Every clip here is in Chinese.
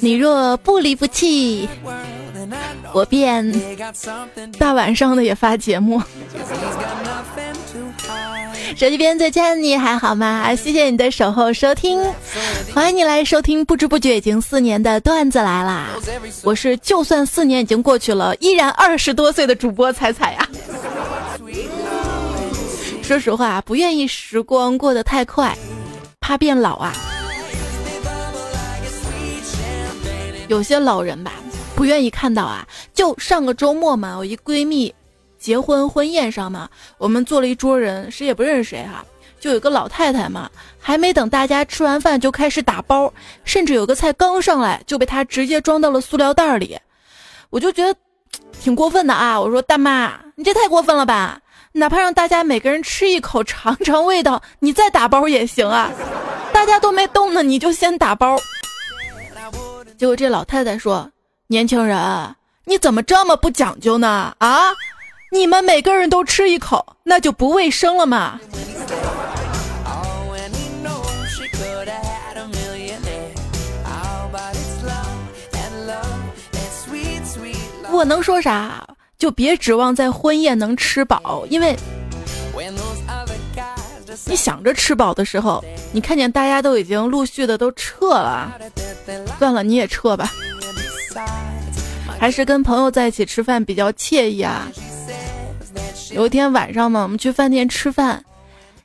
你若不离不弃，我便大晚上的也发节目。手机边再见，你还好吗？谢谢你的守候收听，欢迎你来收听。不知不觉已经四年的段子来啦！我是就算四年已经过去了，依然二十多岁的主播彩彩呀。说实话，不愿意时光过得太快，怕变老啊。有些老人吧，不愿意看到啊。就上个周末嘛，我一闺蜜。结婚婚宴上嘛，我们坐了一桌人，谁也不认识谁哈。就有个老太太嘛，还没等大家吃完饭就开始打包，甚至有个菜刚上来就被她直接装到了塑料袋里。我就觉得 挺过分的啊！我说大妈，你这太过分了吧？哪怕让大家每个人吃一口尝尝味道，你再打包也行啊。大家都没动呢，你就先打包。结果这老太太说：“年轻人，你怎么这么不讲究呢？啊？”你们每个人都吃一口，那就不卫生了嘛！我能说啥？就别指望在婚宴能吃饱，因为你想着吃饱的时候，你看见大家都已经陆续的都撤了，算了，你也撤吧，还是跟朋友在一起吃饭比较惬意啊。有一天晚上嘛，我们去饭店吃饭，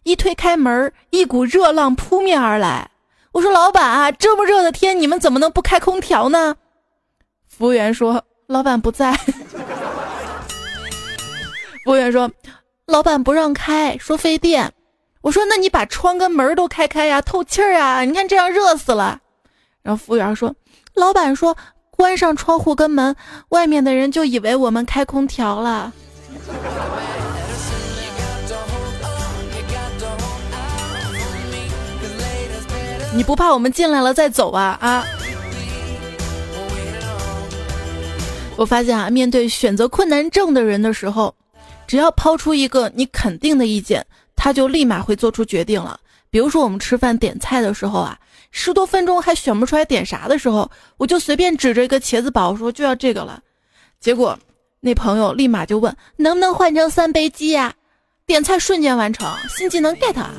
一推开门，一股热浪扑面而来。我说：“老板啊，这么热的天，你们怎么能不开空调呢？”服务员说：“老板不在。”服务员说：“老板不让开，说费电。”我说：“那你把窗跟门都开开呀，透气儿啊！你看这样热死了。”然后服务员说：“老板说关上窗户跟门，外面的人就以为我们开空调了。” 你不怕我们进来了再走啊啊！我发现啊，面对选择困难症的人的时候，只要抛出一个你肯定的意见，他就立马会做出决定了。比如说我们吃饭点菜的时候啊，十多分钟还选不出来点啥的时候，我就随便指着一个茄子煲说就要这个了，结果那朋友立马就问能不能换成三杯鸡呀？点菜瞬间完成，新技能 get 啊。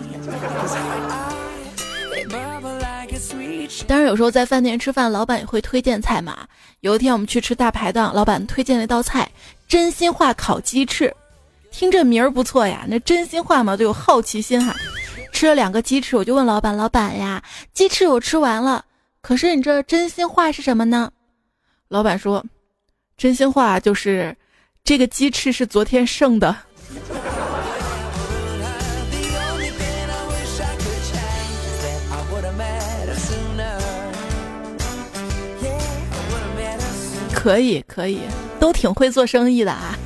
当然，有时候在饭店吃饭，老板也会推荐菜嘛。有一天我们去吃大排档，老板推荐了一道菜——真心话烤鸡翅。听这名儿不错呀，那真心话嘛，都有好奇心哈。吃了两个鸡翅，我就问老板：“老板呀，鸡翅我吃完了，可是你这真心话是什么呢？”老板说：“真心话就是这个鸡翅是昨天剩的。”可以可以，都挺会做生意的啊。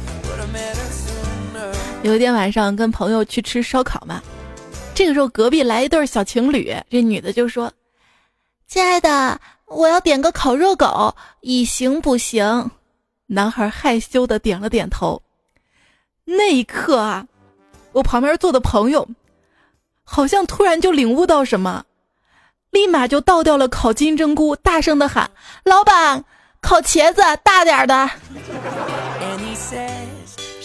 有一天晚上跟朋友去吃烧烤嘛，这个时候隔壁来一对小情侣，这女的就说：“亲爱的，我要点个烤热狗，以形补形。”男孩害羞的点了点头。那一刻啊，我旁边坐的朋友好像突然就领悟到什么，立马就倒掉了烤金针菇，大声的喊：“老板！”烤茄子大点的。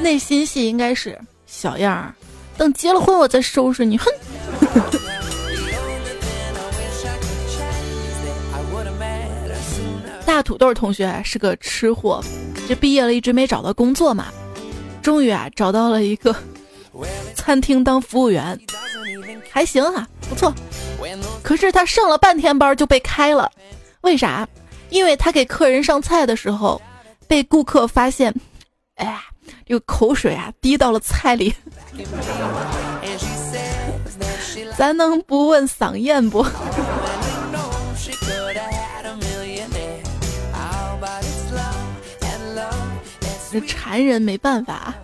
内心戏应该是小样儿，等结了婚我再收拾你，哼！大土豆同学是个吃货，这毕业了一直没找到工作嘛，终于啊找到了一个 餐厅当服务员，还行哈，不错。可是他上了半天班就被开了，为啥？因为他给客人上菜的时候，被顾客发现，哎呀，这个口水啊滴到了菜里。咱能不问嗓咽不？这馋人没办法。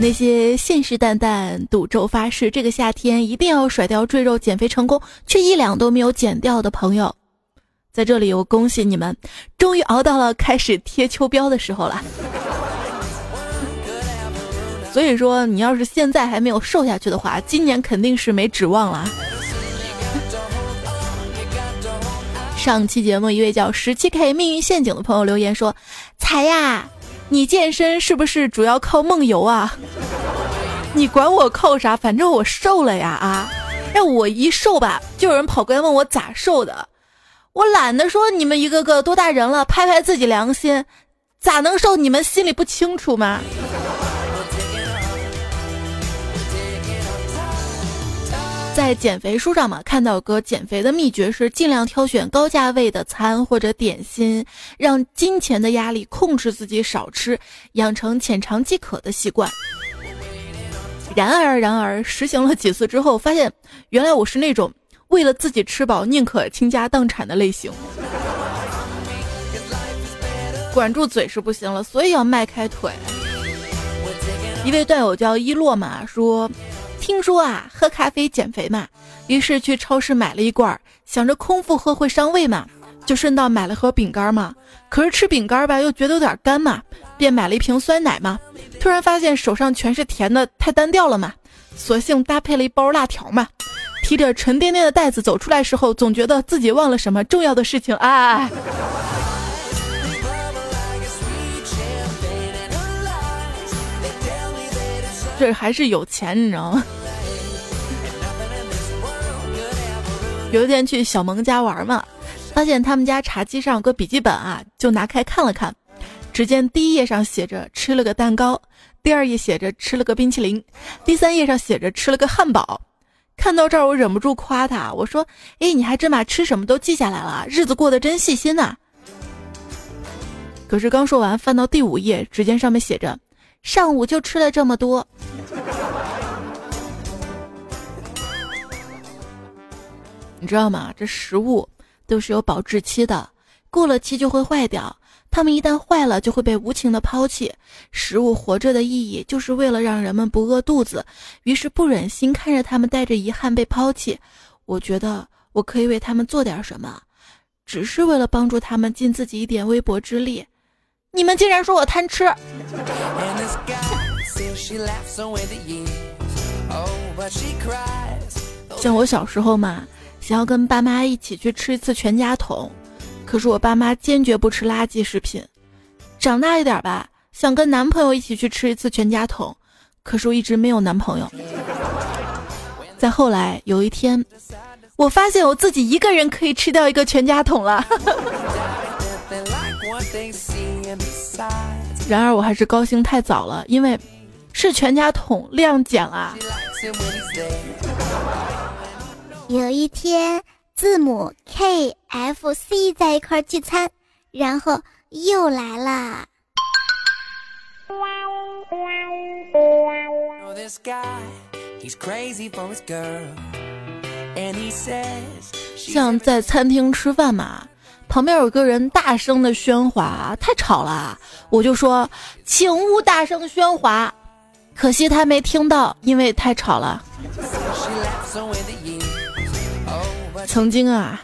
那些信誓旦旦、赌咒发誓这个夏天一定要甩掉赘肉减肥成功，却一两都没有减掉的朋友，在这里我恭喜你们，终于熬到了开始贴秋膘的时候了。所以说，你要是现在还没有瘦下去的话，今年肯定是没指望了。上期节目，一位叫十七 K 命运陷阱的朋友留言说：“才呀。”你健身是不是主要靠梦游啊？你管我靠啥？反正我瘦了呀啊！哎，我一瘦吧，就有人跑过来问我咋瘦的，我懒得说你们一个个多大人了，拍拍自己良心，咋能瘦？你们心里不清楚吗？在减肥书上嘛，看到有个减肥的秘诀是尽量挑选高价位的餐或者点心，让金钱的压力控制自己少吃，养成浅尝即可的习惯。然而，然而实行了几次之后，发现原来我是那种为了自己吃饱宁可倾家荡产的类型。管住嘴是不行了，所以要迈开腿。一位段友叫一洛嘛说。听说啊，喝咖啡减肥嘛，于是去超市买了一罐，想着空腹喝会伤胃嘛，就顺道买了盒饼干嘛。可是吃饼干吧，又觉得有点干嘛，便买了一瓶酸奶嘛。突然发现手上全是甜的，太单调了嘛，索性搭配了一包辣条嘛。提着沉甸甸的袋子走出来时候，总觉得自己忘了什么重要的事情啊。这还是有钱，你知道吗？有一天去小萌家玩嘛，发现他们家茶几上有个笔记本啊，就拿开看了看。只见第一页上写着吃了个蛋糕，第二页写着吃了个冰淇淋，第三页上写着吃了个汉堡。看到这儿，我忍不住夸他，我说：“哎，你还真把吃什么都记下来了，日子过得真细心呐。”可是刚说完，翻到第五页，只见上面写着。上午就吃了这么多，你知道吗？这食物都是有保质期的，过了期就会坏掉。它们一旦坏了，就会被无情的抛弃。食物活着的意义，就是为了让人们不饿肚子。于是不忍心看着他们带着遗憾被抛弃。我觉得我可以为他们做点什么，只是为了帮助他们尽自己一点微薄之力。你们竟然说我贪吃！像我小时候嘛，想要跟爸妈一起去吃一次全家桶，可是我爸妈坚决不吃垃圾食品。长大一点吧，想跟男朋友一起去吃一次全家桶，可是我一直没有男朋友。再后来有一天，我发现我自己一个人可以吃掉一个全家桶了。然而我还是高兴太早了，因为是全家桶量减啊。有一天，字母 K、F、C 在一块聚餐，然后又来了。像在餐厅吃饭嘛。旁边有个人大声的喧哗，太吵了，我就说，请勿大声喧哗。可惜他没听到，因为太吵了。曾经啊，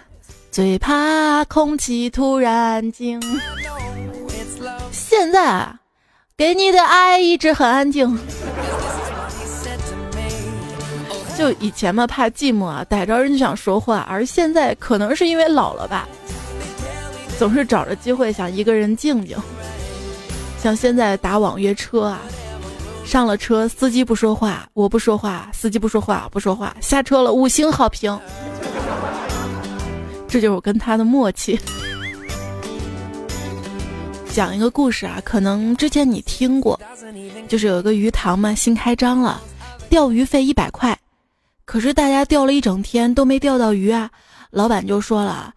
最怕空气突然静。现在啊，给你的爱一直很安静。就以前嘛，怕寂寞啊，逮着人就想说话，而现在可能是因为老了吧。总是找着机会想一个人静静，像现在打网约车啊，上了车司机不说话，我不说话，司机不说话，不说话，下车了五星好评，这就是我跟他的默契。讲一个故事啊，可能之前你听过，就是有一个鱼塘嘛，新开张了，钓鱼费一百块，可是大家钓了一整天都没钓到鱼啊，老板就说了。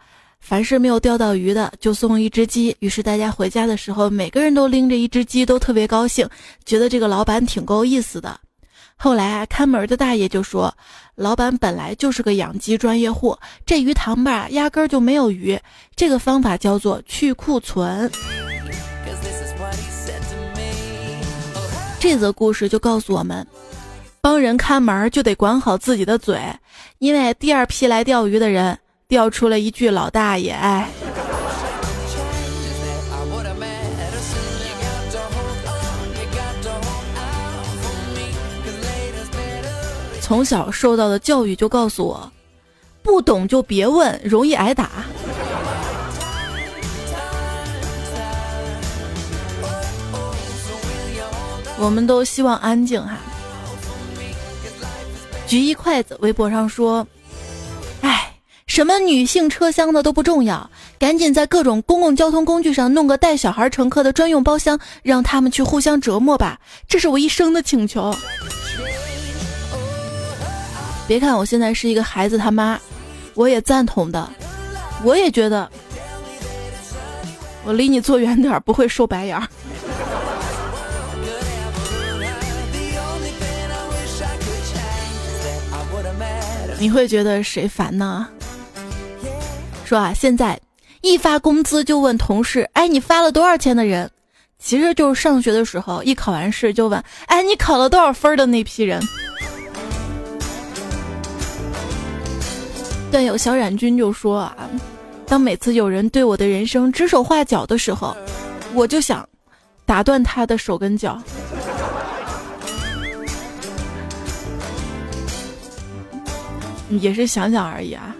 凡是没有钓到鱼的，就送一只鸡。于是大家回家的时候，每个人都拎着一只鸡，都特别高兴，觉得这个老板挺够意思的。后来啊，看门的大爷就说，老板本来就是个养鸡专业户，这鱼塘吧，压根儿就没有鱼。这个方法叫做去库存。这则故事就告诉我们，帮人看门就得管好自己的嘴，因为第二批来钓鱼的人调出了一句老大爷，哎。从小受到的教育就告诉我，不懂就别问，容易挨打。我们都希望安静哈。举一筷子，微博上说：“，什么女性车厢的都不重要，赶紧在各种公共交通工具上弄个带小孩乘客的专用包厢，让他们去互相折磨吧，这是我一生的请求。”别看我现在是一个孩子他妈，我也赞同的，我也觉得，我离你坐远点不会受白眼儿。你会觉得谁烦呢？说啊，现在一发工资就问同事，哎，你发了多少钱的人，其实就是上学的时候一考完试就问，哎，你考了多少分的那批人。段友小冉君就说啊，当每次有人对我的人生指手画脚的时候，我就想打断他的手跟脚。也是想想而已啊，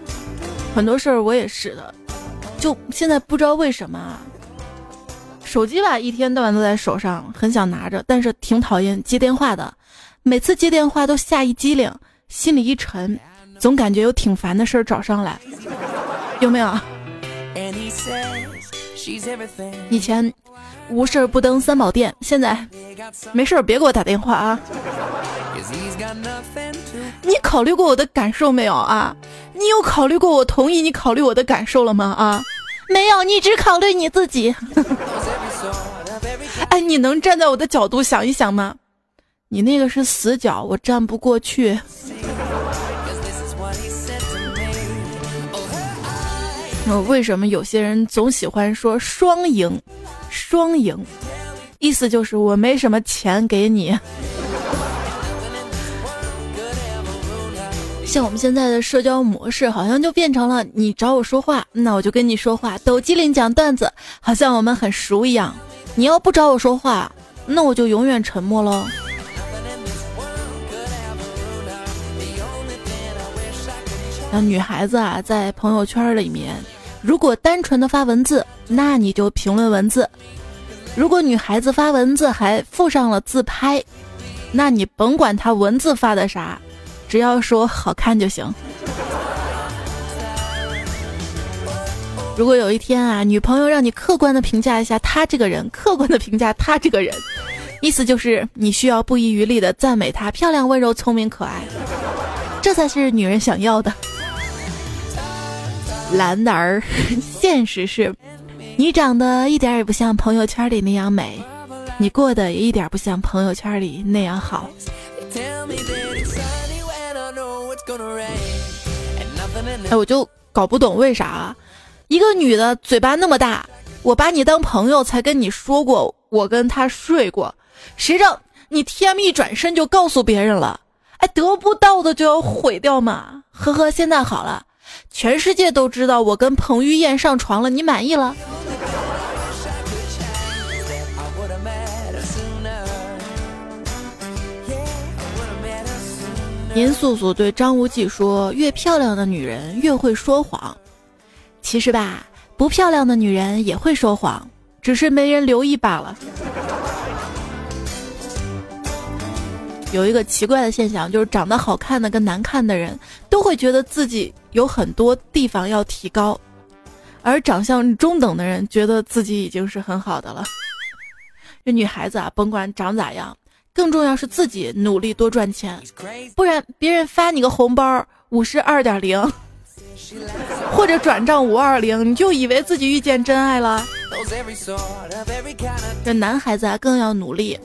很多事儿我也是的，就现在不知道为什么，手机吧一天到晚都在手上，很想拿着，但是挺讨厌接电话的，每次接电话都吓一激灵，心里一沉。总感觉有挺烦的事儿找上来，有没有？以前无事不登三宝殿，现在没事别给我打电话啊！你考虑过我的感受没有啊？你有考虑过我同意你考虑我的感受了吗？啊？没有，你只考虑你自己。哎，你能站在我的角度想一想吗？你那个是死角，我站不过去。为什么有些人总喜欢说双赢？双赢，意思就是我没什么钱给你。像我们现在的社交模式，好像就变成了你找我说话，那我就跟你说话；抖机灵讲段子，好像我们很熟一样。你要不找我说话，那我就永远沉默喽。那女孩子啊，在朋友圈里面。如果单纯的发文字，那你就评论文字；如果女孩子发文字还附上了自拍，那你甭管她文字发的啥，只要说好看就行。如果有一天啊，女朋友让你客观的评价一下她这个人，客观的评价她这个人，意思就是你需要不遗余力的赞美她漂亮、温柔、聪明、可爱，这才是女人想要的。蓝儿，现实是，你长得一点也不像朋友圈里那样美，你过得也一点不像朋友圈里那样好。Tell me 哎，我就搞不懂为啥，一个女的嘴巴那么大，我把你当朋友才跟你说过我跟她睡过，谁让你 TM 一转身就告诉别人了？哎，得不到的就要毁掉嘛？呵呵，现在好了。全世界都知道我跟彭于晏上床了，你满意了？殷素素对张无忌说：“越漂亮的女人越会说谎。其实吧，不漂亮的女人也会说谎，只是没人留意罢了。”有一个奇怪的现象，就是长得好看的跟难看的人都会觉得自己有很多地方要提高，而长相中等的人觉得自己已经是很好的了。这女孩子啊，甭管长咋样，更重要是自己努力多赚钱，不然别人发你个红包五十二点零，或者转账五二零，你就以为自己遇见真爱了。这男孩子啊更要努力。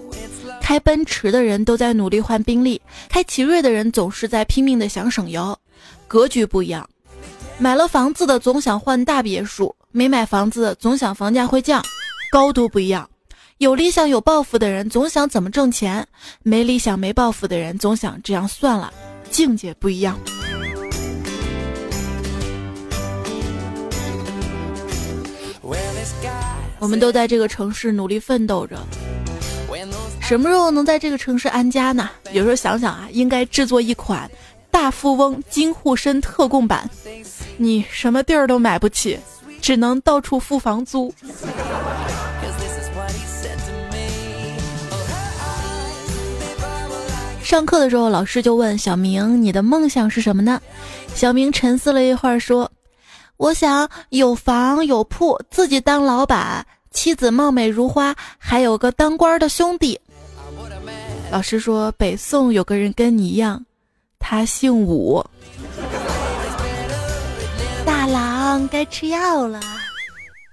开奔驰的人都在努力换宾利，开奇瑞的人总是在拼命的想省油。格局不一样，买了房子的总想换大别墅，没买房子总想房价会降。高度不一样，有理想有抱负的人总想怎么挣钱，没理想没抱负的人总想这样算了。境界不一样。我们都在这个城市努力奋斗着。什么时候能在这个城市安家呢？有时候想想啊，应该制作一款大富翁金护身特供版，你什么地儿都买不起，只能到处付房租。上课的时候，老师就问小明：“你的梦想是什么呢？”小明沉思了一会儿，说：“我想有房有铺，自己当老板，妻子貌美如花，还有个当官的兄弟。”老师说：“北宋有个人跟你一样，他姓武。”大郎该吃药了，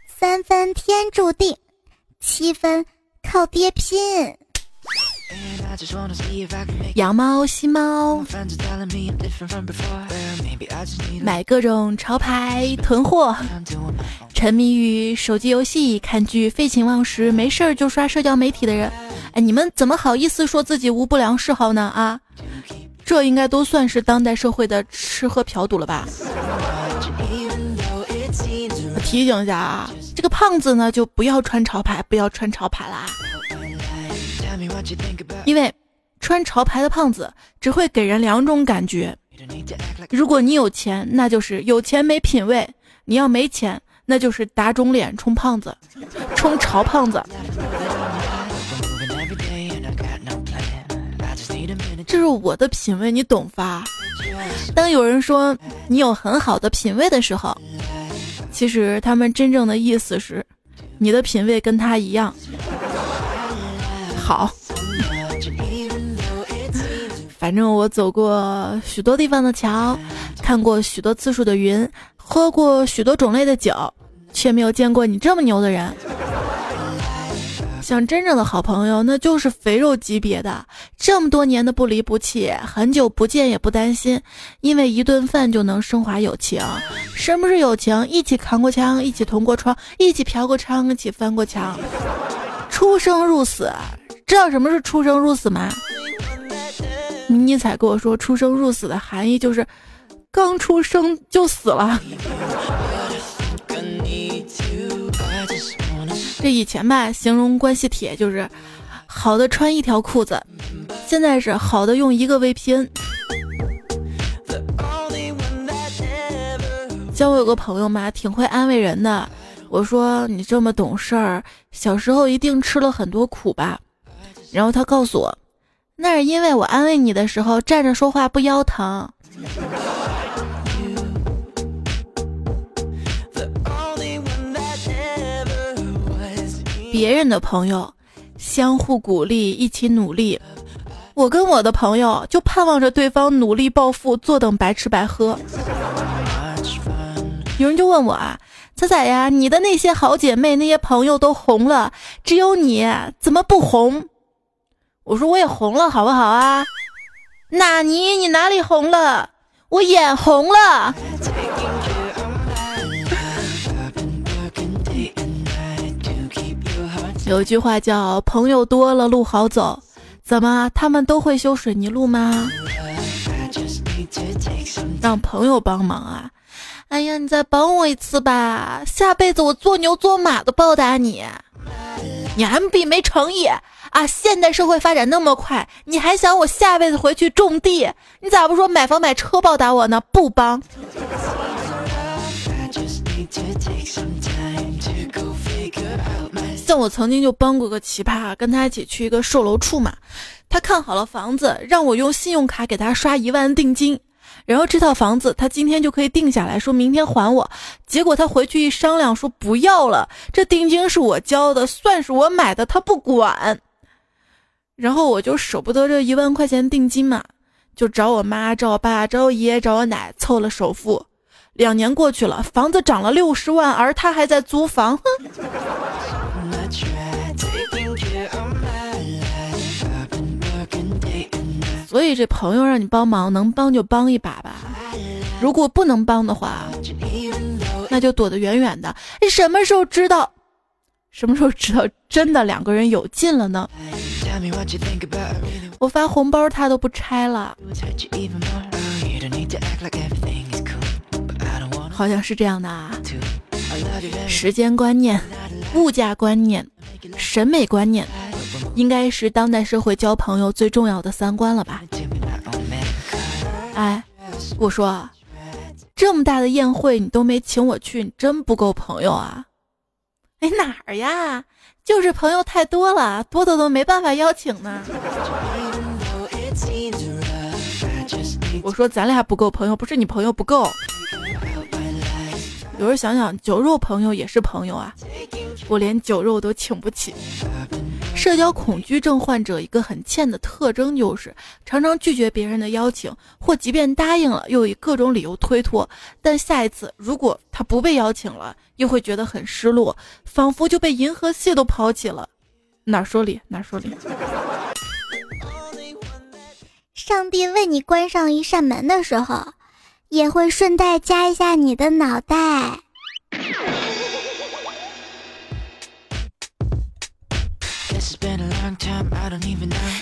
三分天注定，七分靠爹拼。养猫吸猫，买各种潮牌囤货，沉迷于手机游戏、看剧，废寝忘食，没事儿就刷社交媒体的人。哎，你们怎么好意思说自己无不良嗜好呢？啊，这应该都算是当代社会的吃喝嫖赌了吧？提醒一下啊，这个胖子呢，就不要穿潮牌，不要穿潮牌啦，因为穿潮牌的胖子只会给人两种感觉：如果你有钱，那就是有钱没品位；你要没钱，那就是打肿脸充胖子，充潮胖子。这是我的品味，你懂吧？当有人说你有很好的品味的时候，其实他们真正的意思是，你的品味跟他一样好。反正我走过许多地方的桥，看过许多次数的云，喝过许多种类的酒，却没有见过你这么牛的人。像真正的好朋友，那就是肥肉级别的。这么多年的不离不弃，很久不见也不担心，因为一顿饭就能升华友情。什么是友情？一起扛过枪，一起同过窗，一起嫖过娼，一起翻过墙。出生入死，知道什么是出生入死吗？尼采跟我说，出生入死的含义就是刚出生就死了。这以前吧，形容关系铁就是好的穿一条裤子，现在是好的用一个 VPN。像我有个朋友嘛，挺会安慰人的。我说你这么懂事儿，小时候一定吃了很多苦吧？然后他告诉我，那是因为我安慰你的时候站着说话不腰疼。别人的朋友，相互鼓励，一起努力。我跟我的朋友就盼望着对方努力暴富，坐等白吃白喝。有人就问我啊，彩彩呀，你的那些好姐妹、那些朋友都红了，只有你怎么不红？我说我也红了，好不好啊？纳尼？你哪里红了？我眼红了。有句话叫“朋友多了路好走”，怎么他们都会修水泥路吗？让朋友帮忙啊！哎呀，你再帮我一次吧，下辈子我做牛做马都报答你。你 M B 没诚意啊！现代社会发展那么快，你还想我下辈子回去种地？你咋不说买房买车报答我呢？不帮。像我曾经就帮过个奇葩，跟他一起去一个售楼处嘛，他看好了房子，让我用信用卡给他刷一万定金，然后这套房子他今天就可以定下来，说明天还我。结果他回去一商量，说不要了，这定金是我交的，算是我买的，他不管。然后我就舍不得这一万块钱定金嘛，就找我妈、找我爸、找我爷爷、找我奶凑了首付。两年过去了，房子涨了六十万，而他还在租房。哼。所以这朋友让你帮忙，能帮就帮一把吧。如果不能帮的话，那就躲得远远的。你什么时候知道？什么时候知道真的两个人有劲了呢？我发红包他都不拆了，好像是这样的啊。时间观念、物价观念、审美观念。应该是当代社会交朋友最重要的三观了吧？哎，我说，这么大的宴会你都没请我去，你真不够朋友啊！哎，哪儿呀？就是朋友太多了，多的都没办法邀请呢。我说咱俩不够朋友，不是你朋友不够。有时候想想，酒肉朋友也是朋友啊，我连酒肉都请不起。社交恐惧症患者一个很欠的特征就是常常拒绝别人的邀请，或即便答应了，又以各种理由推脱。但下一次如果他不被邀请了，又会觉得很失落，仿佛就被银河系都抛弃了。哪说理？哪说理？上帝为你关上一扇门的时候，也会顺带加一下你的脑袋。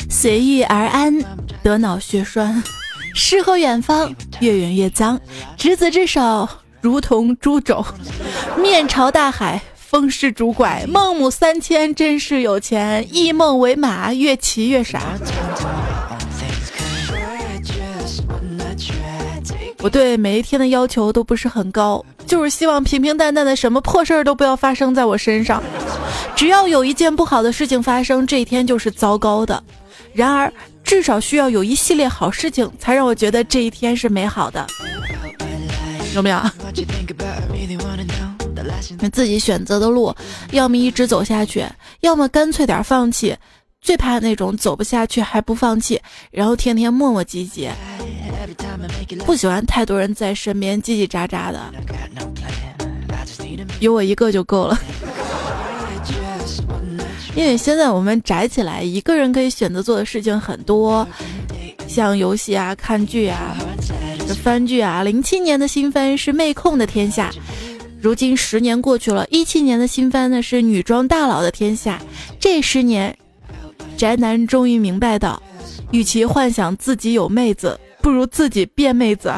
随遇而安，得脑血栓；诗和远方，越远越脏。执子之手，如同猪肘；面朝大海，风势拄拐。孟母三迁，真是有钱；一梦为马，越骑越傻。我对每一天的要求都不是很高，就是希望平平淡淡的，什么破事儿都不要发生在我身上。只要有一件不好的事情发生，这一天就是糟糕的。然而，至少需要有一系列好事情，才让我觉得这一天是美好的。有没有？你自己选择的路，要么一直走下去，要么干脆点放弃。最怕那种走不下去还不放弃，然后天天磨磨唧唧。不喜欢太多人在身边叽叽喳喳的，有我一个就够了。因为现在我们宅起来，一个人可以选择做的事情很多，像游戏啊、看剧啊、番剧啊。零七年的新番是《妹控的天下》，如今十年过去了，一七年的新番呢是《女装大佬的天下》。这十年，宅男终于明白到，与其幻想自己有妹子。不如自己变妹子。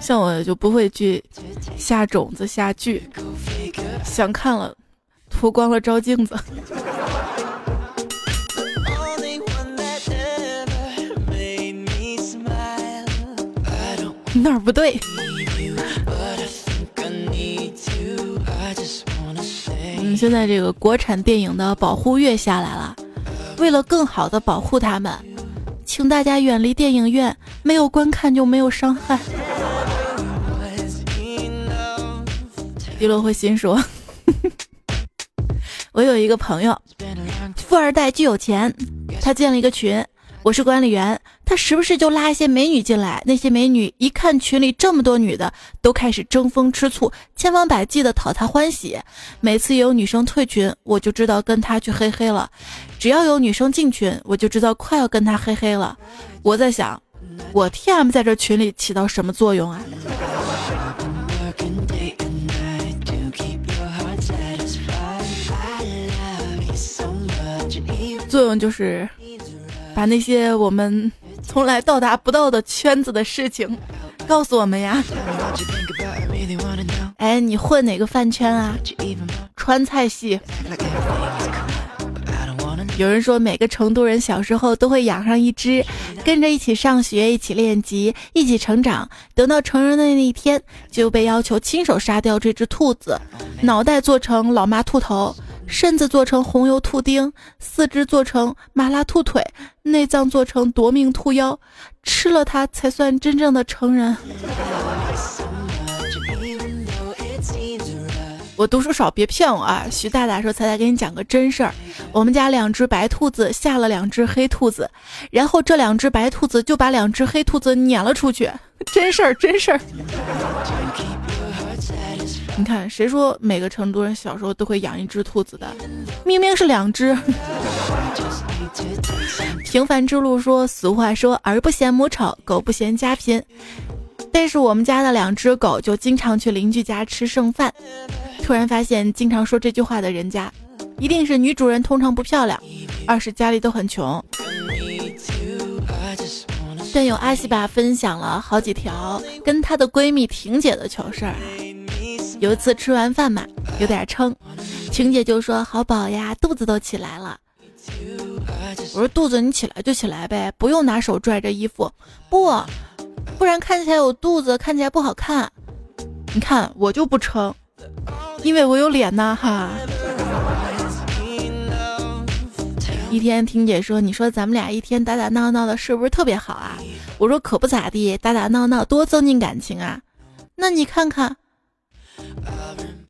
像我就不会去下种子下剧，想看了脱光了照镜子。哪 儿不对？现在这个国产电影的保护月下来了，为了更好的保护他们，请大家远离电影院，没有观看就没有伤害。迪伦会心说：“我有一个朋友，富二代巨有钱，他建了一个群。”我是管理员，他时不时就拉一些美女进来。那些美女一看群里这么多女的，都开始争风吃醋，千方百计的讨他欢喜。每次有女生退群，我就知道跟他去嘿嘿了；只要有女生进群，我就知道快要跟他嘿嘿了。我在想，我 TM 在这群里起到什么作用啊？作用就是。把那些我们从来到达不到的圈子的事情告诉我们呀！哎，你混哪个饭圈啊？川菜系。有人说每个成都人小时候都会养上一只，跟着一起上学，一起练级，一起成长。等到成人的那一天，就被要求亲手杀掉这只兔子，脑袋做成老妈兔头。身子做成红油兔丁，四肢做成麻辣兔腿，内脏做成夺命兔腰，吃了它才算真正的成人。我读书少，别骗我啊！徐大大说：“彩彩给你讲个真事儿，我们家两只白兔子下了两只黑兔子，然后这两只白兔子就把两只黑兔子撵了出去。真事儿，真事儿。你看，谁说每个成都人小时候都会养一只兔子的？明明是两只。平凡之路说，俗话说，儿不嫌母丑，狗不嫌家贫。但是我们家的两只狗就经常去邻居家吃剩饭。”突然发现，经常说这句话的人家，一定是女主人通常不漂亮，二是家里都很穷。战友阿西吧分享了好几条跟她的闺蜜婷姐的糗事儿。有一次吃完饭嘛，有点撑，婷姐就说：“好饱呀，肚子都起来了。”我说：“肚子你起来就起来呗，不用拿手拽着衣服，不，不然看起来有肚子，看起来不好看。你看我就不撑。”因为我有脸呐，哈！一天听姐说，你说咱们俩一天打打闹闹的，是不是特别好啊？我说可不咋地，打打闹闹多增进感情啊。那你看看，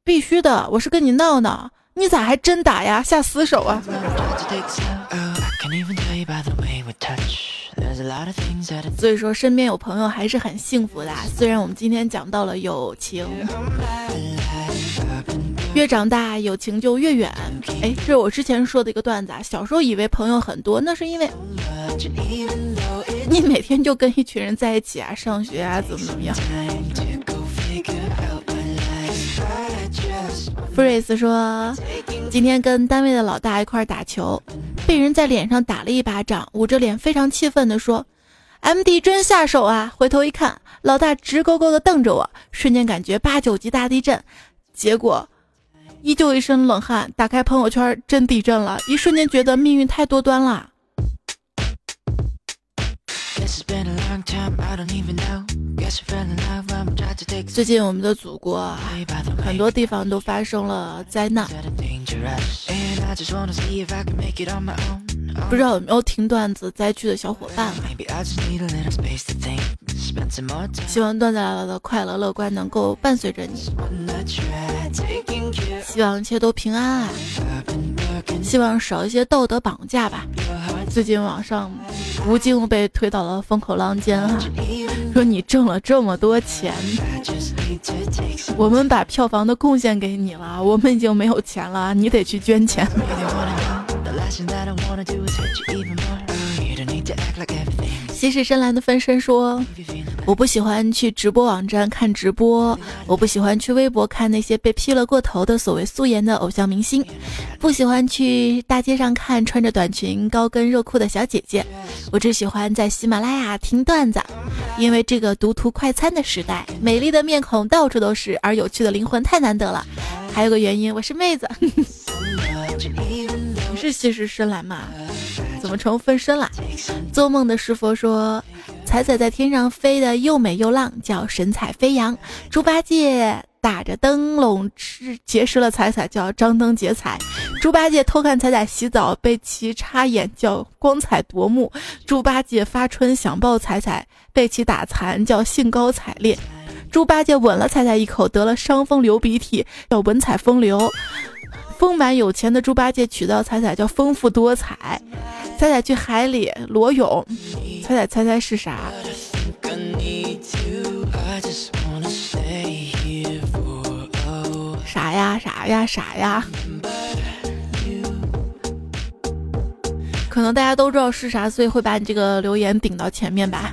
必须的，我是跟你闹闹，你咋还真打呀？下死手啊！所以说，身边有朋友还是很幸福的。虽然我们今天讲到了友情。越长大，友情就越远。哎，这是我之前说的一个段子啊。小时候以为朋友很多，那是因为你每天就跟一群人在一起啊，上学啊，怎么怎么样。F r e e z e 说，今天跟单位的老大一块打球，被人在脸上打了一巴掌，捂着脸非常气愤地说：“MD 真下手啊！”回头一看，老大直勾勾地瞪着我，瞬间感觉八九级大地震。结果，依旧一身冷汗。打开朋友圈，真地震了！一瞬间觉得命运太多端了。最近我们的祖国很多地方都发生了灾难。不知道有没有听段子灾区的小伙伴？希望段子来了的快乐乐观能够伴随着你。希望一切都平安啊！希望少一些道德绑架吧。最近网上吴京被推到了风口浪尖啊，说你挣了这么多钱，我们把票房的贡献给你了，我们已经没有钱了，你得去捐钱。西施深蓝的分身说：“我不喜欢去直播网站看直播，我不喜欢去微博看那些被 P 了过头的所谓素颜的偶像明星，不喜欢去大街上看穿着短裙、高跟热裤的小姐姐。我只喜欢在喜马拉雅听段子，因为这个读图快餐的时代，美丽的面孔到处都是，而有趣的灵魂太难得了。还有个原因，我是妹子。是西施深蓝吗？”怎么成分身了？做梦的师傅说，彩彩在天上飞的又美又浪，叫神采飞扬。猪八戒打着灯笼吃结识了彩彩，叫张灯结彩。猪八戒偷看彩彩洗澡被其插眼，叫光彩夺目。猪八戒发春想抱彩彩，被其打残，叫兴高采烈。猪八戒吻了彩彩一口，得了伤风流鼻涕，叫文采风流。丰满有钱的猪八戒娶到彩彩，叫丰富多彩。彩彩去海里裸泳，彩彩猜猜是啥？啥呀啥呀啥呀？可能大家都知道是啥，所以会把你这个留言顶到前面吧。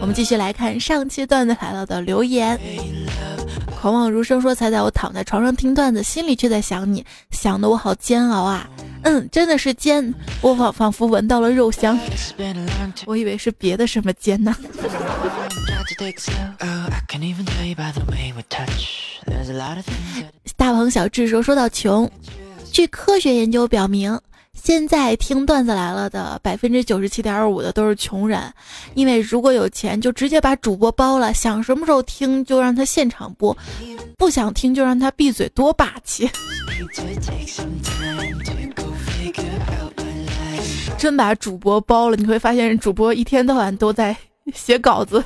我们继续来看上期段子来了的留言。狂妄如生说：“彩彩，我躺在床上听段子，心里却在想你，想的我好煎熬啊。”嗯，真的是煎，我仿仿佛闻到了肉香。我以为是别的什么煎呢。大鹏小智说：“说到穷，据科学研究表明。”现在听段子来了的百分之九十七点五的都是穷人，因为如果有钱就直接把主播包了，想什么时候听就让他现场播，不想听就让他闭嘴，多霸气！真把主播包了，你会发现主播一天到晚都在写稿子。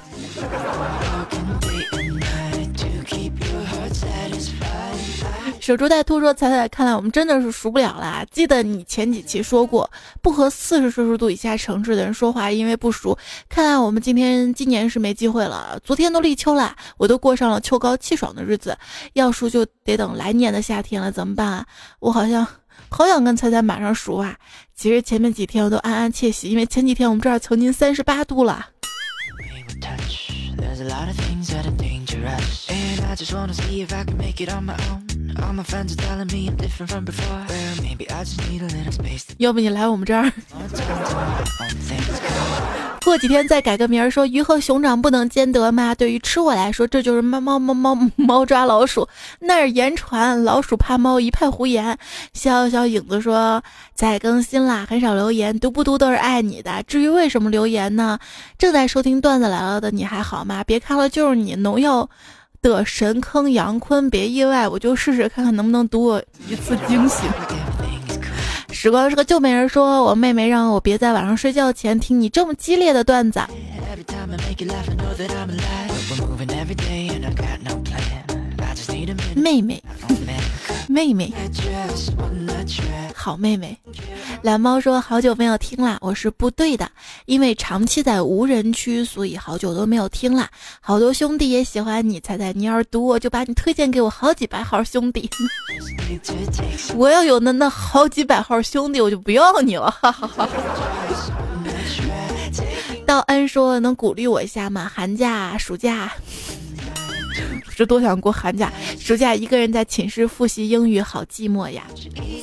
守株待兔说：“彩彩，看来我们真的是熟不了啦。记得你前几期说过，不和四十摄氏度以下城市的人说话，因为不熟。看来我们今天今年是没机会了。昨天都立秋了，我都过上了秋高气爽的日子。要熟就得等来年的夏天了，怎么办啊？我好像好想跟彩彩马上熟啊。其实前面几天我都暗暗窃喜，因为前几天我们这儿曾经三十八度了。”要不你来我们这儿？过几天再改个名儿，说鱼和熊掌不能兼得吗？对于吃货来说，这就是猫猫猫猫猫抓老鼠，那是言传，老鼠怕猫一派胡言。小小影子说在更新啦，很少留言，读不读都是爱你的。至于为什么留言呢？正在收听段子来了的你还好吗？别看了就是你，农药的神坑杨坤，别意外，我就试试看看能不能读我一次惊喜。时光是个旧美人，说我妹妹让我别在晚上睡觉前听你这么激烈的段子。妹妹，妹妹，好妹妹。蓝猫说好久没有听啦，我是部队的，因为长期在无人区，所以好久都没有听啦。好多兄弟也喜欢你，猜猜你要是读我就把你推荐给我好几百号兄弟。我要有那那好几百号兄弟，我就不要你了。道恩说能鼓励我一下吗？寒假、暑假。是多想过寒假、暑假一个人在寝室复习英语，好寂寞呀。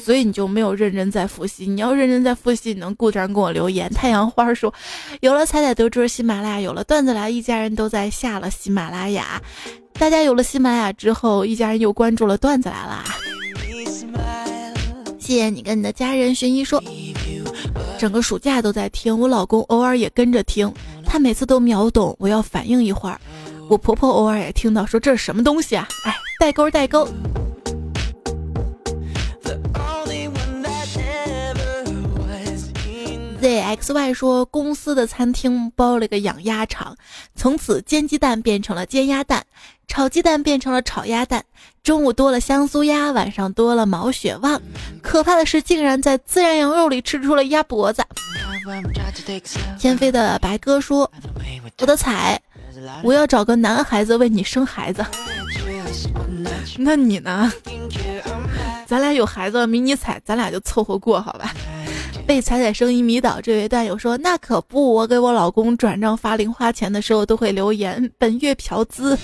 所以你就没有认真在复习。你要认真在复习，你能顾着给我留言。太阳花说，有了彩彩得知喜马拉雅，有了段子来，一家人都在下了喜马拉雅。大家有了喜马拉雅之后，一家人又关注了段子来啦。谢谢你跟你的家人寻一说，整个暑假都在听，我老公偶尔也跟着听，他每次都秒懂，我要反应一会儿。我婆婆偶尔也听到说这是什么东西啊？哎，代沟代沟。zxy 说公司的餐厅包了个养鸭场，从此煎鸡蛋变成了煎鸭蛋，炒鸡蛋变成了炒鸭蛋，中午多了香酥鸭，晚上多了毛血旺，可怕的是竟然在孜然羊肉里吃出了鸭脖子。天飞的白鸽说：“我的彩。”我要找个男孩子为你生孩子，那你呢？咱俩有孩子迷你彩，咱俩就凑合过好吧。被彩彩声音迷倒，这位段友说那可不，我给我老公转账发零花钱的时候都会留言本月嫖资。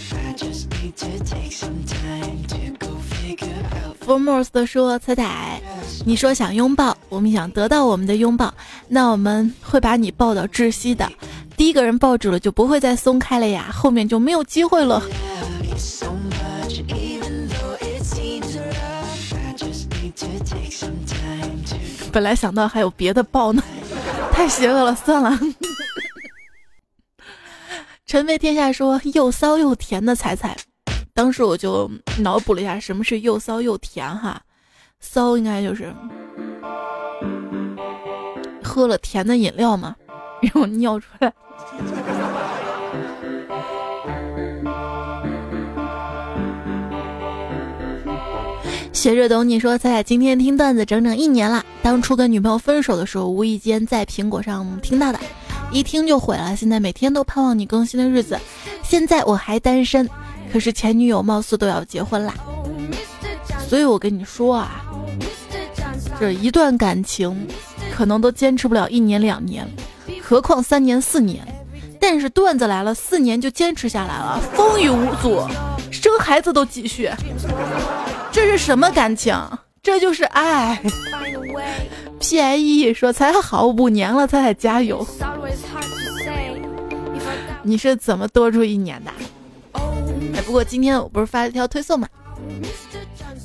Formos 的说彩彩，你说想拥抱，我们想得到我们的拥抱，那我们会把你抱到窒息的。第一个人抱住了就不会再松开了呀，后面就没有机会了。本来想到还有别的抱呢，太邪恶了，算了。陈飞天下说又骚又甜的彩彩，当时我就脑补了一下什么是又骚又甜哈，骚应该就是喝了甜的饮料嘛，然后尿出来。学着懂你说，咱俩今天听段子整整一年了。当初跟女朋友分手的时候，无意间在苹果上听到的，一听就毁了。现在每天都盼望你更新的日子。现在我还单身，可是前女友貌似都要结婚啦。所以我跟你说啊，这一段感情可能都坚持不了一年两年，何况三年四年。但是段子来了，四年就坚持下来了，风雨无阻，生孩子都继续。这是什么感情？这就是爱。P I E 说才好五年了，他才加油。你是怎么多住一年的？哎，不过今天我不是发了一条推送嘛，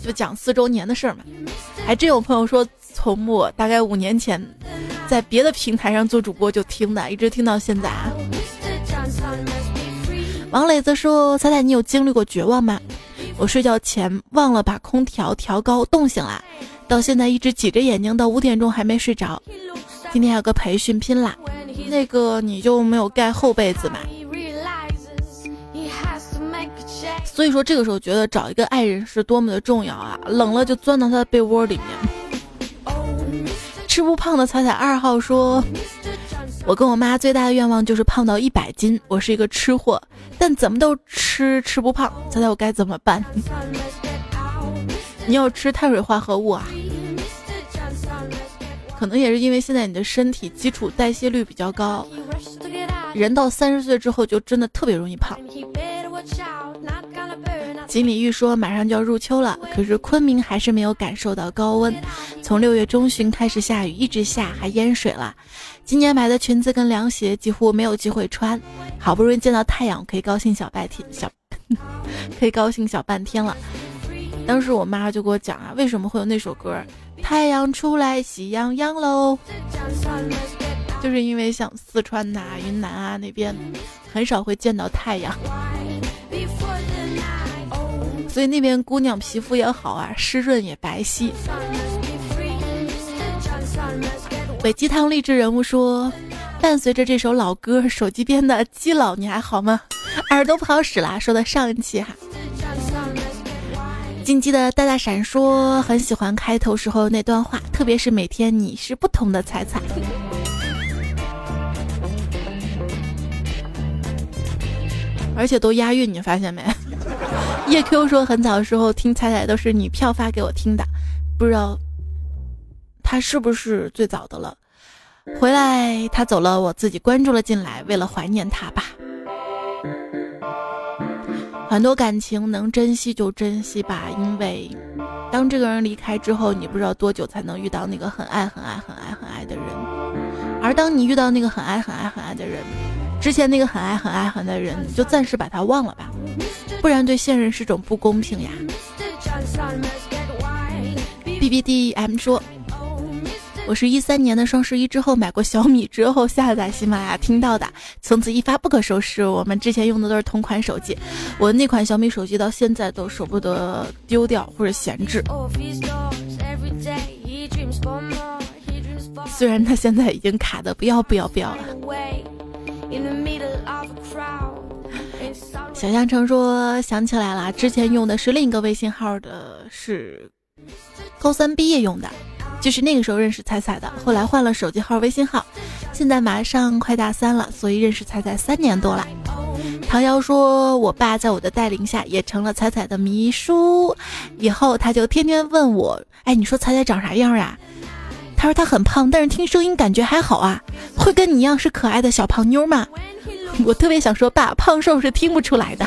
就讲四周年的事儿嘛。还真有朋友说，从我大概五年前在别的平台上做主播就听的，一直听到现在啊。王磊子说：“彩彩，你有经历过绝望吗？我睡觉前忘了把空调调高，冻醒了，到现在一直挤着眼睛到五点钟还没睡着。今天还有个培训拼啦，那个你就没有盖厚被子吗？所以说这个时候觉得找一个爱人是多么的重要啊！冷了就钻到他的被窝里面。吃不胖的彩彩二号说：“我跟我妈最大的愿望就是胖到一百斤。我是一个吃货，但怎么都吃吃不胖。猜猜我该怎么办？你要吃碳水化合物啊？可能也是因为现在你的身体基础代谢率比较高，人到三十岁之后就真的特别容易胖。”锦鲤玉说：“马上就要入秋了，可是昆明还是没有感受到高温。从六月中旬开始下雨，一直下，还淹水了。今年买的裙子跟凉鞋几乎没有机会穿。好不容易见到太阳，可以高兴小半天，小 可以高兴小半天了。当时我妈就给我讲啊，为什么会有那首歌《太阳出来喜洋洋喽》，就是因为像四川呐、云南啊那边，很少会见到太阳。”所以那边姑娘皮肤也好啊，湿润也白皙。伪鸡汤励志人物说，伴随着这首老歌，手机边的基佬你还好吗？耳朵不好使啦，说的上一期哈。金鸡的大大闪说，很喜欢开头时候那段话，特别是每天你是不同的彩彩，而且都押韵，你发现没？叶 Q 说，很早的时候听彩彩都是女票发给我听的，不知道他是不是最早的了。回来他走了，我自己关注了进来，为了怀念他吧。很多感情能珍惜就珍惜吧，因为当这个人离开之后，你不知道多久才能遇到那个很爱很爱很爱很爱的人。而当你遇到那个很爱很爱很爱的人，之前那个很爱很爱很爱的人，你就暂时把他忘了吧。不然对现任是种不公平呀。B B D M 说，我是一三年的双十一之后买过小米之后下载喜马拉雅听到的，从此一发不可收拾。我们之前用的都是同款手机，我那款小米手机到现在都舍不得丢掉或者闲置。虽然它现在已经卡的不要不要不要了。小香橙说：“想起来了，之前用的是另一个微信号的，是高三毕业用的，就是那个时候认识彩彩的。后来换了手机号、微信号，现在马上快大三了，所以认识彩彩三年多了。”唐瑶说：“我爸在我的带领下也成了彩彩的迷叔，以后他就天天问我：‘哎，你说彩彩长啥样啊？’他说他很胖，但是听声音感觉还好啊，会跟你一样是可爱的小胖妞吗？”我特别想说，爸，胖瘦是听不出来的。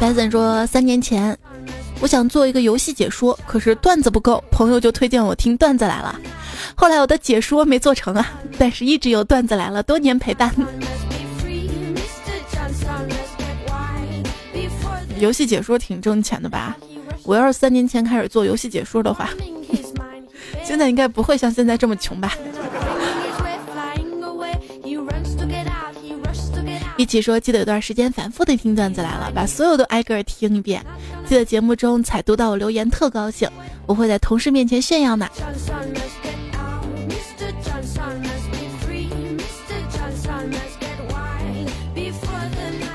白森说，三年前，我想做一个游戏解说，可是段子不够，朋友就推荐我听段子来了。后来我的解说没做成啊，但是一直有段子来了，多年陪伴。游戏解说挺挣钱的吧？我要是三年前开始做游戏解说的话，现在应该不会像现在这么穷吧？一起说，记得有段时间反复的听段子来了，把所有都挨个听一遍。记得节目中彩读到我留言，特高兴，我会在同事面前炫耀呢。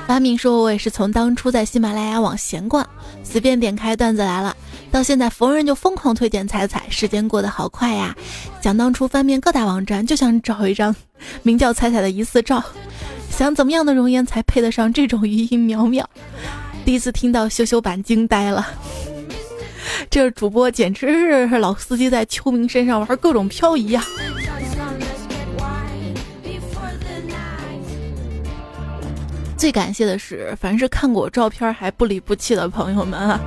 发明说：“我也是从当初在喜马拉雅网闲逛，随便点开段子来了，到现在逢人就疯狂推荐彩彩。时间过得好快呀！想当初翻遍各大网站，就想找一张名叫彩彩的疑似照，想怎么样的容颜才配得上这种余音袅袅？第一次听到羞羞版，惊呆了。这主播简直是老司机在秋明身上玩各种漂移呀！”最感谢的是，凡是看过我照片还不离不弃的朋友们啊，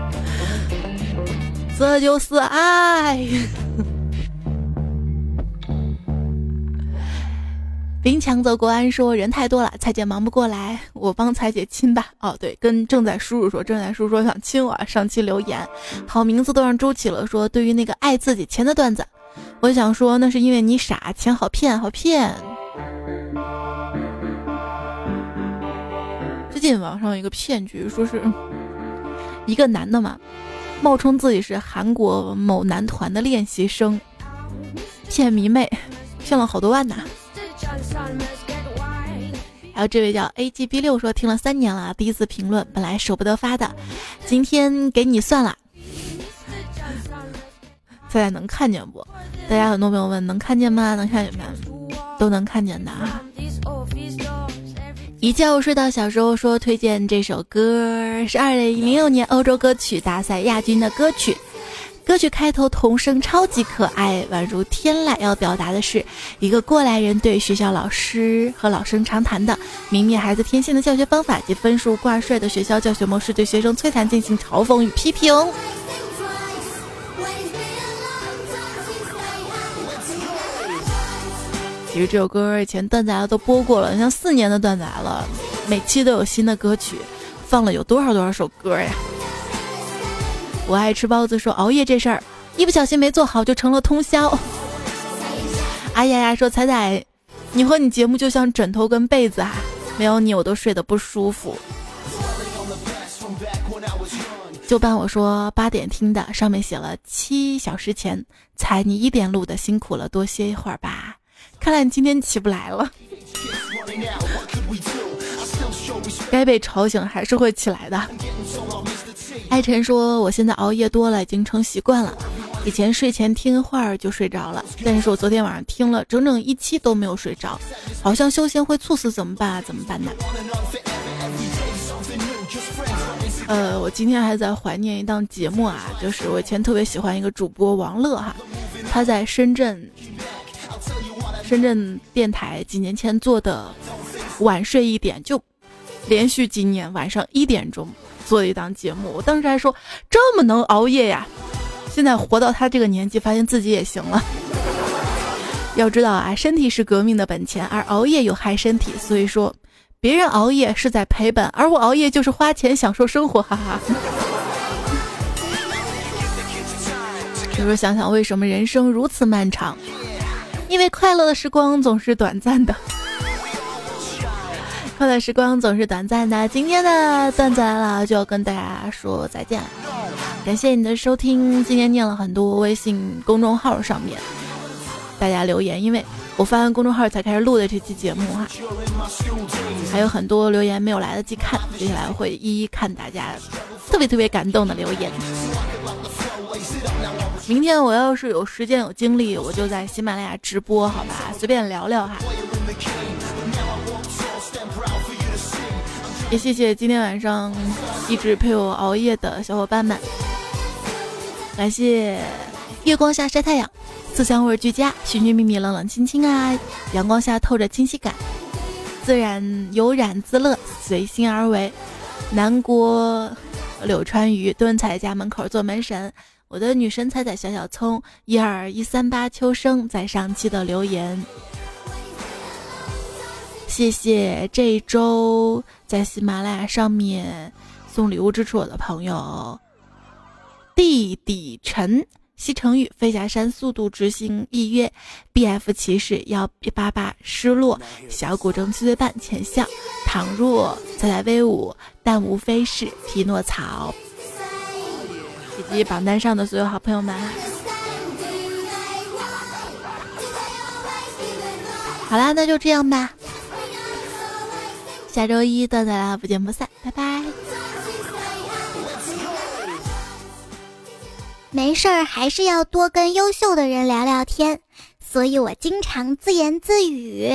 这就是爱。林强则国安说人太多了，彩姐忙不过来，我帮彩姐亲吧。哦，对，跟正在输入说，正在输入说想亲我，上期留言，好名字都让周起了。说对于那个爱自己钱的段子，我想说那是因为你傻，钱好骗，好骗。最近网上有一个骗局，说是一个男的嘛，冒充自己是韩国某男团的练习生，骗迷妹，骗了好多万呢。还有这位叫 A G B 六说听了三年了，第一次评论，本来舍不得发的，今天给你算了。大家能看见不？大家很多朋友问能看见吗？能看见吗？都能看见的啊。一觉睡到小时候说推荐这首歌是二零零六年欧洲歌曲大赛亚军的歌曲，歌曲开头童声超级可爱，宛如天籁。要表达的是一个过来人对学校老师和老生常谈的泯灭孩子天性的教学方法及分数挂帅的学校教学模式，对学生摧残进行嘲讽与批评。其实这首歌以前段子来都播过了，像四年的段子来了，每期都有新的歌曲，放了有多少多少首歌呀？我爱吃包子说熬夜这事儿，一不小心没做好就成了通宵。哎呀呀说彩彩，你和你节目就像枕头跟被子啊，没有你我都睡得不舒服。就伴我说八点听的，上面写了七小时前，彩你一点录的，辛苦了，多歇一会儿吧。看来你今天起不来了，该被吵醒还是会起来的。爱晨说：“我现在熬夜多了，已经成习惯了。以前睡前听会儿就睡着了，但是我昨天晚上听了整整一期都没有睡着，好像修仙会猝死，怎么办啊？怎么办呢？”呃，我今天还在怀念一档节目啊，就是我以前特别喜欢一个主播王乐哈，他在深圳。深圳电台几年前做的晚睡一点，就连续几年晚上一点钟做的一档节目。我当时还说这么能熬夜呀，现在活到他这个年纪，发现自己也行了。要知道啊，身体是革命的本钱，而熬夜有害身体。所以说，别人熬夜是在赔本，而我熬夜就是花钱享受生活，哈哈。有时候想想，为什么人生如此漫长？因为快乐的时光总是短暂的，快乐时光总是短暂的。今天的段子来了，就要跟大家说再见。感谢你的收听，今天念了很多微信公众号上面大家留言，因为我发完公众号才开始录的这期节目哈，还有很多留言没有来得及看，接下来会一一看大家特别特别感动的留言。明天我要是有时间有精力，我就在喜马拉雅直播，好吧，随便聊聊哈。也谢谢今天晚上一直陪我熬夜的小伙伴们，感谢月光下晒太阳，色香味俱佳，寻寻觅觅冷冷清清啊，阳光下透着清晰感，自然悠然自乐，随心而为。南国柳川鱼蹲在家门口做门神。我的女神彩彩小小葱一二一三八秋生在上期的留言，谢谢这一周在喜马拉雅上面送礼物支持我的朋友，地底沉西城玉飞霞山速度执行一约，B F 骑士幺八八失落。小古筝七岁半浅笑。倘若彩彩威武但无非是匹诺曹。以及榜单上的所有好朋友们，好啦，那就这样吧。下周一段子来，不见不散，拜拜。没事儿，还是要多跟优秀的人聊聊天，所以我经常自言自语。